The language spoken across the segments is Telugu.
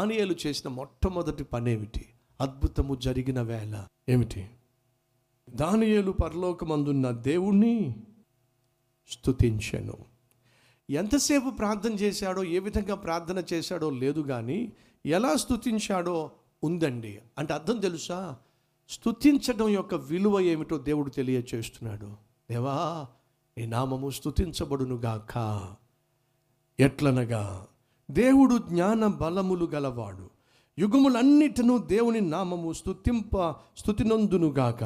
దానియలు చేసిన మొట్టమొదటి పని ఏమిటి అద్భుతము జరిగిన వేళ ఏమిటి? దానియలు పరలోకమందున్న దేవుణ్ణి స్తుతించెను. ఎంతసేపు ప్రార్థన చేశాడో ఏ విధంగా ప్రార్థన చేశాడో లేదు కానీ ఎలా స్తుతించాడో ఉందండి. అంటే అర్థం తెలుసా? స్తుతించడం యొక్క విలువ ఏమిటో దేవుడు తెలియచేస్తున్నాడు. దేవా నీ నామము స్థుతించబడును గాక ఎట్లనగా దేవుడు జ్ఞాన బలములు గలవాడు. యుగములన్నిటిను దేవుని నామము స్తుతింప స్థుతినందునుగాక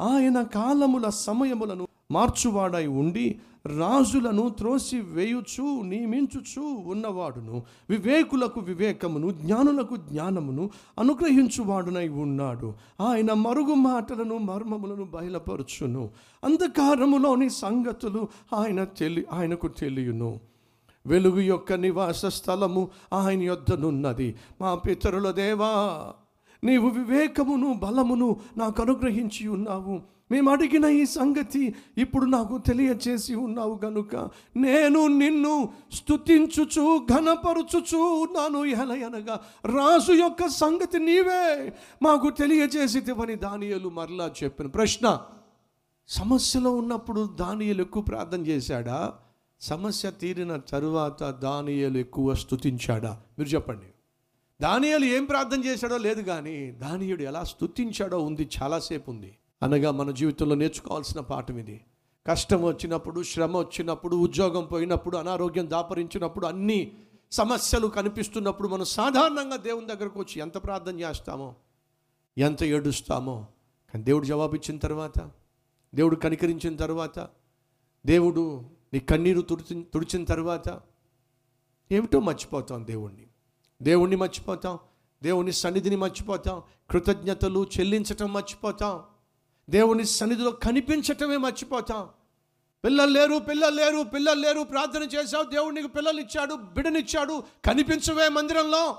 ఆయన కాలముల సమయములను మార్చువాడై ఉండి రాజులను త్రోసి వేయుచు నియమించుచు ఉన్నవాడును. వివేకులకు వివేకమును జ్ఞానులకు జ్ఞానమును అనుగ్రహించువాడునై ఉన్నాడు. ఆయన మరుగు మాటలను మర్మములను బయలుపరచును. అంధకారములోని సంగతులు ఆయన తెలి ఆయనకు తెలియను. వెలుగు యొక్క నివాస స్థలము ఆయన యొద్దనున్నది. మా పితరుల దేవా నీవు వివేకమును బలమును నాకు అనుగ్రహించి ఉన్నావు. మేము అడిగిన ఈ సంగతి ఇప్పుడు నాకు తెలియచేసి ఉన్నావు గనుక నేను నిన్ను స్తుతించుచు ఘనపరుచుచు ఉన్నాను ఎలయనగా రాజు యొక్క సంగతి నీవే. మాకు తెలియచేసివని దానియలు మరలా చెప్పిన ప్రశ్న సమస్యలో ఉన్నప్పుడు దానియలు ఎక్కువ ప్రార్థన చేశాడా? సమస్య తీరిన తరువాత దానియలు ఎక్కువ స్తుతించాడా? మీరు చెప్పండి. దానియలు ఏం ప్రార్థన చేశాడో లేదు కానీ దానియుడు ఎలా స్తుతించాడో ఉంది చాలాసేపు ఉంది అనగా మన జీవితంలో నేర్చుకోవాల్సిన పాఠం ఇది. కష్టం వచ్చినప్పుడు శ్రమ వచ్చినప్పుడు ఉద్యోగం పోయినప్పుడు అనారోగ్యం దాపరించినప్పుడు అన్ని సమస్యలు కనిపిస్తున్నప్పుడు మనం సాధారణంగా దేవుని దగ్గరకు వచ్చి ఎంత ప్రార్థన చేస్తామో ఎంత ఏడుస్తామో కానీ దేవుడు జవాబిచ్చిన తర్వాత దేవుడు కనికరించిన తర్వాత దేవుడు నీ కన్నీరు తుడిచి తుడిచిన తర్వాత ఏమిటో మర్చిపోతాం దేవుణ్ణి. దేవుణ్ణి మర్చిపోతాం. దేవుని సన్నిధిని మర్చిపోతాం. కృతజ్ఞతలు చెల్లించటం మర్చిపోతాం. దేవుని సన్నిధిలో కనిపించటమే మర్చిపోతాం. పిల్లలు లేరు పిల్లలు లేరు పిల్లలు లేరు ప్రార్థన చేశావు దేవుడు నీకు పిల్లలు ఇచ్చాడు బిడనిచ్చాడు కనిపించవే మందిరంలో.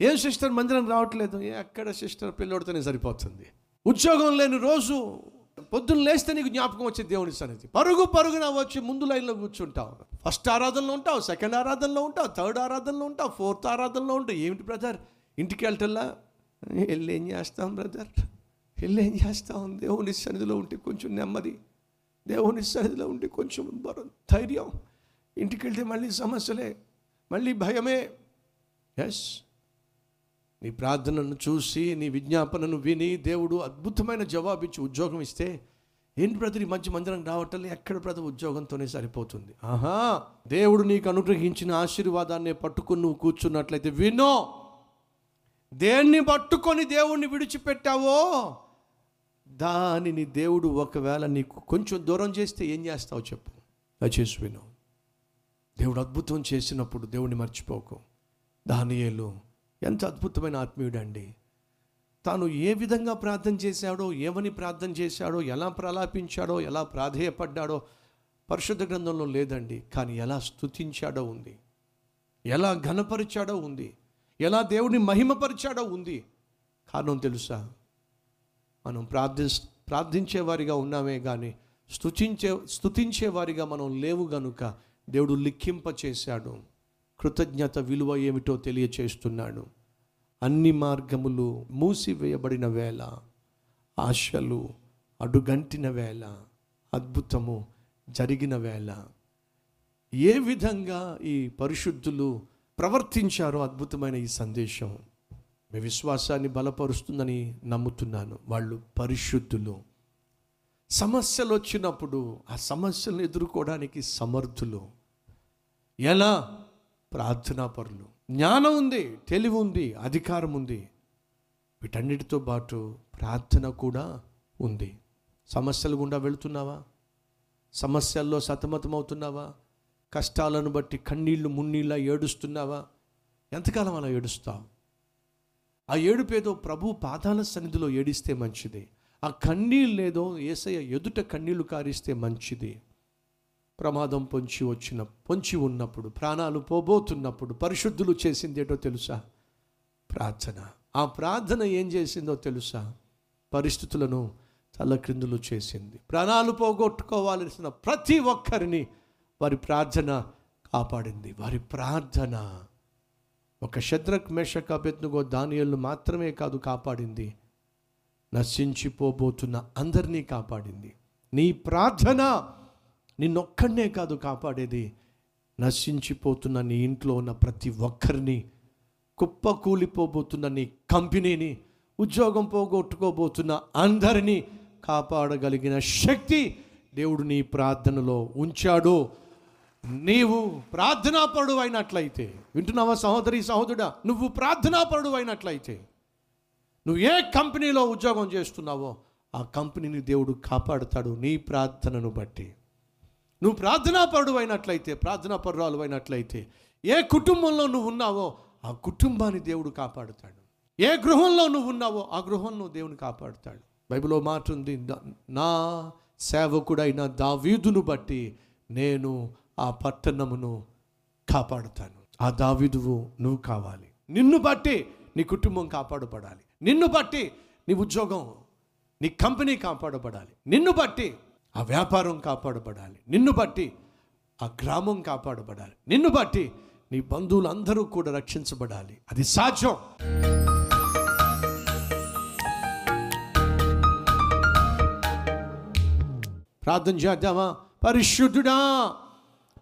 ఏం సిస్టర్ మందిరం రావట్లేదు? ఎక్కడ సిస్టర్ పిల్లడితేనే సరిపోతుంది. ఉద్యోగం లేని రోజు పొద్దున్న లేస్తే నీకు జ్ఞాపకం వచ్చే దేవుని సన్నిధి. పరుగు పరుగున వచ్చి ముందు లైన్లో కూర్చుంటావు. ఫస్ట్ ఆరాధనలో ఉంటావు సెకండ్ ఆరాధనలో ఉంటావు థర్డ్ ఆరాధనలో ఉంటావు ఫోర్త్ ఆరాధనలో ఉంటావు. ఏమిటి బ్రదర్? ఇంటికి వెళ్తల్లా వెళ్ళి ఏం చేస్తాం బ్రదర్? వెళ్ళి ఏం చేస్తాం? దేవుని సన్నిధిలో ఉంటే కొంచెం నెమ్మది. దేవుని సన్నిధిలో ఉంటే కొంచెం బరం ధైర్యం. ఇంటికి వెళ్తే మళ్ళీ సమస్యలే మళ్ళీ భయమే. ఎస్ నీ ప్రార్థనను చూసి నీ విజ్ఞాపనను విని దేవుడు అద్భుతమైన జవాబు ఇచ్చి ఉద్యోగం ఇస్తే ఏంటి బ్రదర్ ఈ మంచి మందిరం రావటం ఎక్కడ బ్రదర్ ఉద్యోగంతోనే సరిపోతుంది? ఆహా దేవుడు నీకు అనుగ్రహించిన ఆశీర్వాదాన్ని పట్టుకుని నువ్వు కూర్చున్నట్లయితే వినో. దేన్ని పట్టుకొని దేవుణ్ణి విడిచిపెట్టావో దానిని దేవుడు ఒకవేళ నీకు కొంచెం దూరం చేస్తే ఏం చేస్తావు చెప్పు. దయచేసి విను. దేవుడు అద్భుతం చేసినప్పుడు దేవుణ్ణి మర్చిపోకు. దానియేలు ఎంత అద్భుతమైన ఆత్మీయుడండి. తాను ఏ విధంగా ప్రార్థన చేశాడో ఏమని ప్రార్థన చేశాడో ఎలా ప్రలాపించాడో ఎలా ప్రాధేయపడ్డాడో పరిశుద్ధ గ్రంథంలో లేదండి. కానీ ఎలా స్థుతించాడో ఉంది. ఎలా ఘనపరిచాడో ఉంది. ఎలా దేవుని మహిమపరిచాడో ఉంది. కారణం తెలుసా? మనం ప్రార్థి ప్రార్థించేవారిగా ఉన్నామే కానీ స్థుతించే స్థుతించేవారిగా మనం లేవు గనుక దేవుడు లిఖింప చేశాడు కృతజ్ఞత విలువ ఏమిటో తెలియచేస్తున్నాడు. అన్ని మార్గములు మూసివేయబడిన వేళ ఆశలు అడుగంటిన వేళ అద్భుతము జరిగిన వేళ. ఏ విధంగా ఈ పరిశుద్ధులు ప్రవర్తించారో అద్భుతమైన ఈ సందేశం మీ విశ్వాసాన్ని బలపరుస్తుందని నమ్ముతున్నాను. వాళ్ళు పరిశుద్ధులు. సమస్యలు వచ్చినప్పుడు ఆ సమస్యలను ఎదుర్కోవడానికి సమర్థులు. ఎలా? ప్రార్థనాపరులు. జ్ఞానం ఉంది తెలివి ఉంది అధికారం ఉంది. వీటన్నిటితో పాటు ప్రార్థన కూడా ఉంది. సమస్యలు గుండా వెళుతున్నావా? సమస్యల్లో సతమతమవుతున్నావా? కష్టాలను బట్టి కన్నీళ్ళు మున్నీళ్ళ ఏడుస్తున్నావా? ఎంతకాలం అలా ఏడుస్తావు? ఆ ఏడుపేదో ప్రభు పాదాల సన్నిధిలో ఏడిస్తే మంచిది. ఆ కన్నీళ్ళు ఏదో ఏసయ్య ఎదుట కన్నీళ్ళు కారిస్తే మంచిది. ప్రమాదం పొంచి వచ్చిన పొంచి ఉన్నప్పుడు ప్రాణాలు పోబోతున్నప్పుడు పరిశుద్ధులు చేసిందేటో తెలుసా? ప్రార్థన. ఆ ప్రార్థన ఏం చేసిందో తెలుసా? పరిస్థితులను తలక్రిందులు చేసింది. ప్రాణాలు పోగొట్టుకోవాల్సిన ప్రతి ఒక్కరిని వారి ప్రార్థన కాపాడింది. వారి ప్రార్థన ఒక శత్రక్ మేషక బెత్నుగో దానియలు మాత్రమే కాదు కాపాడింది. నశించిపోబోతున్న అందరినీ కాపాడింది. నీ ప్రార్థన నిన్నొక్కడనే కాదు కాపాడేది. నశించిపోతున్న నీ ఇంట్లో ఉన్న ప్రతి ఒక్కరిని కుప్ప కూలిపోబోతున్న నీ కంపెనీని ఉద్యోగం పోగొట్టుకోబోతున్న అందరినీ కాపాడగలిగిన శక్తి దేవుడు నీ ప్రార్థనలో ఉంచాడు. నీవు ప్రార్థనాపరుడు అయినట్లయితే వింటున్నావా సహోదరి సహోదరుడా? నువ్వు ప్రార్థనాపరుడు అయినట్లయితే నువ్వు ఏ కంపెనీలో ఉద్యోగం చేస్తున్నావో ఆ కంపెనీని దేవుడు కాపాడుతాడు నీ ప్రార్థనను బట్టి. నువ్వు ప్రార్థనాపరుడు అయినట్లయితే ప్రార్థనాపరురాలు అయినట్లయితే ఏ కుటుంబంలో నువ్వు ఉన్నావో ఆ కుటుంబాన్ని దేవుడు కాపాడుతాడు. ఏ గృహంలో నువ్వు ఉన్నావో ఆ గృహంలో దేవుని కాపాడుతాడు. బైబిల్లో మాట ఉంది నా సేవకుడైన దావీదును బట్టి నేను ఆ పట్టణమును కాపాడుతాను. ఆ దావీదువు నువ్వు కావాలి. నిన్ను బట్టి నీ కుటుంబం కాపాడబడాలి నిన్ను బట్టి నీ ఉద్యోగం నీ కంపెనీ కాపాడబడాలి నిన్ను బట్టి ఆ వ్యాపారం కాపాడబడాలి. నిన్ను బట్టి ఆ గ్రామం కాపాడబడాలి. నిన్ను బట్టి నీ బంధువులందరూ కూడా రక్షించబడాలి. అది సాధ్యం. ప్రార్థన చేద్దామా? పరిశుద్ధుడా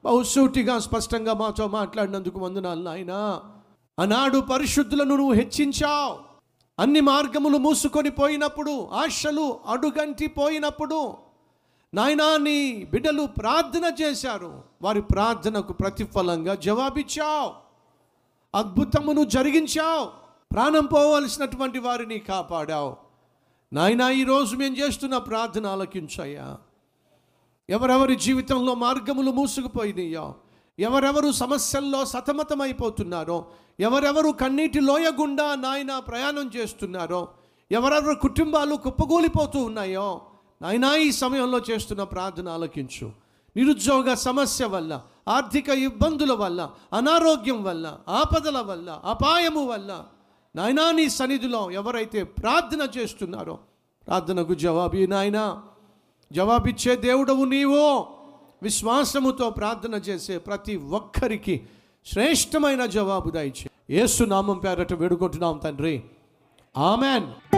బహుసూటిగా స్పష్టంగా మాతో మాట్లాడినందుకు వందనాలు నాయన. ఆనాడు పరిశుద్ధులను నువ్వు హెచ్చించావు. అన్ని మార్గములు మూసుకొని పోయినప్పుడు ఆశలు అడుగంటి పోయినప్పుడు నాయనా నీ బిడ్డలు ప్రార్థన చేశారు. వారి ప్రార్థనకు ప్రతిఫలంగా జవాబిచ్చావు. అద్భుతమును జరిగించావు. ప్రాణం పోవలసినటువంటి వారిని కాపాడావు. నాయనా ఈరోజు మేము చేస్తున్న ప్రార్థన ఆలకించయ్యా. ఎవరెవరి జీవితంలో మార్గములు మూసుకుపోయినాయో ఎవరెవరు సమస్యల్లో సతమతమైపోతున్నారో. ఎవరెవరు కన్నీటి లోయ గుండా నాయన ప్రయాణం చేస్తున్నారో. ఎవరెవరు కుటుంబాలు కుప్పగూలిపోతూ ఉన్నాయో. నాయనా ఈ సమయంలో చేస్తున్న ప్రార్థన ఆలకించు. నిరుద్యోగ సమస్య వల్ల ఆర్థిక ఇబ్బందుల వల్ల అనారోగ్యం వల్ల ఆపదల వల్ల అపాయము వల్ల నాయనా నీ సన్నిధిలో ఎవరైతే ప్రార్థన చేస్తున్నారో ప్రార్థనకు జవాబు నాయనా. జవాబిచ్చే దేవుడవు నీవో. విశ్వాసముతో ప్రార్థన చేసే ప్రతి ఒక్కరికి శ్రేష్టమైన జవాబు దయచే. యేసు నామం పేరట వేడుకుంటున్నాం తండ్రి. ఆమెన్.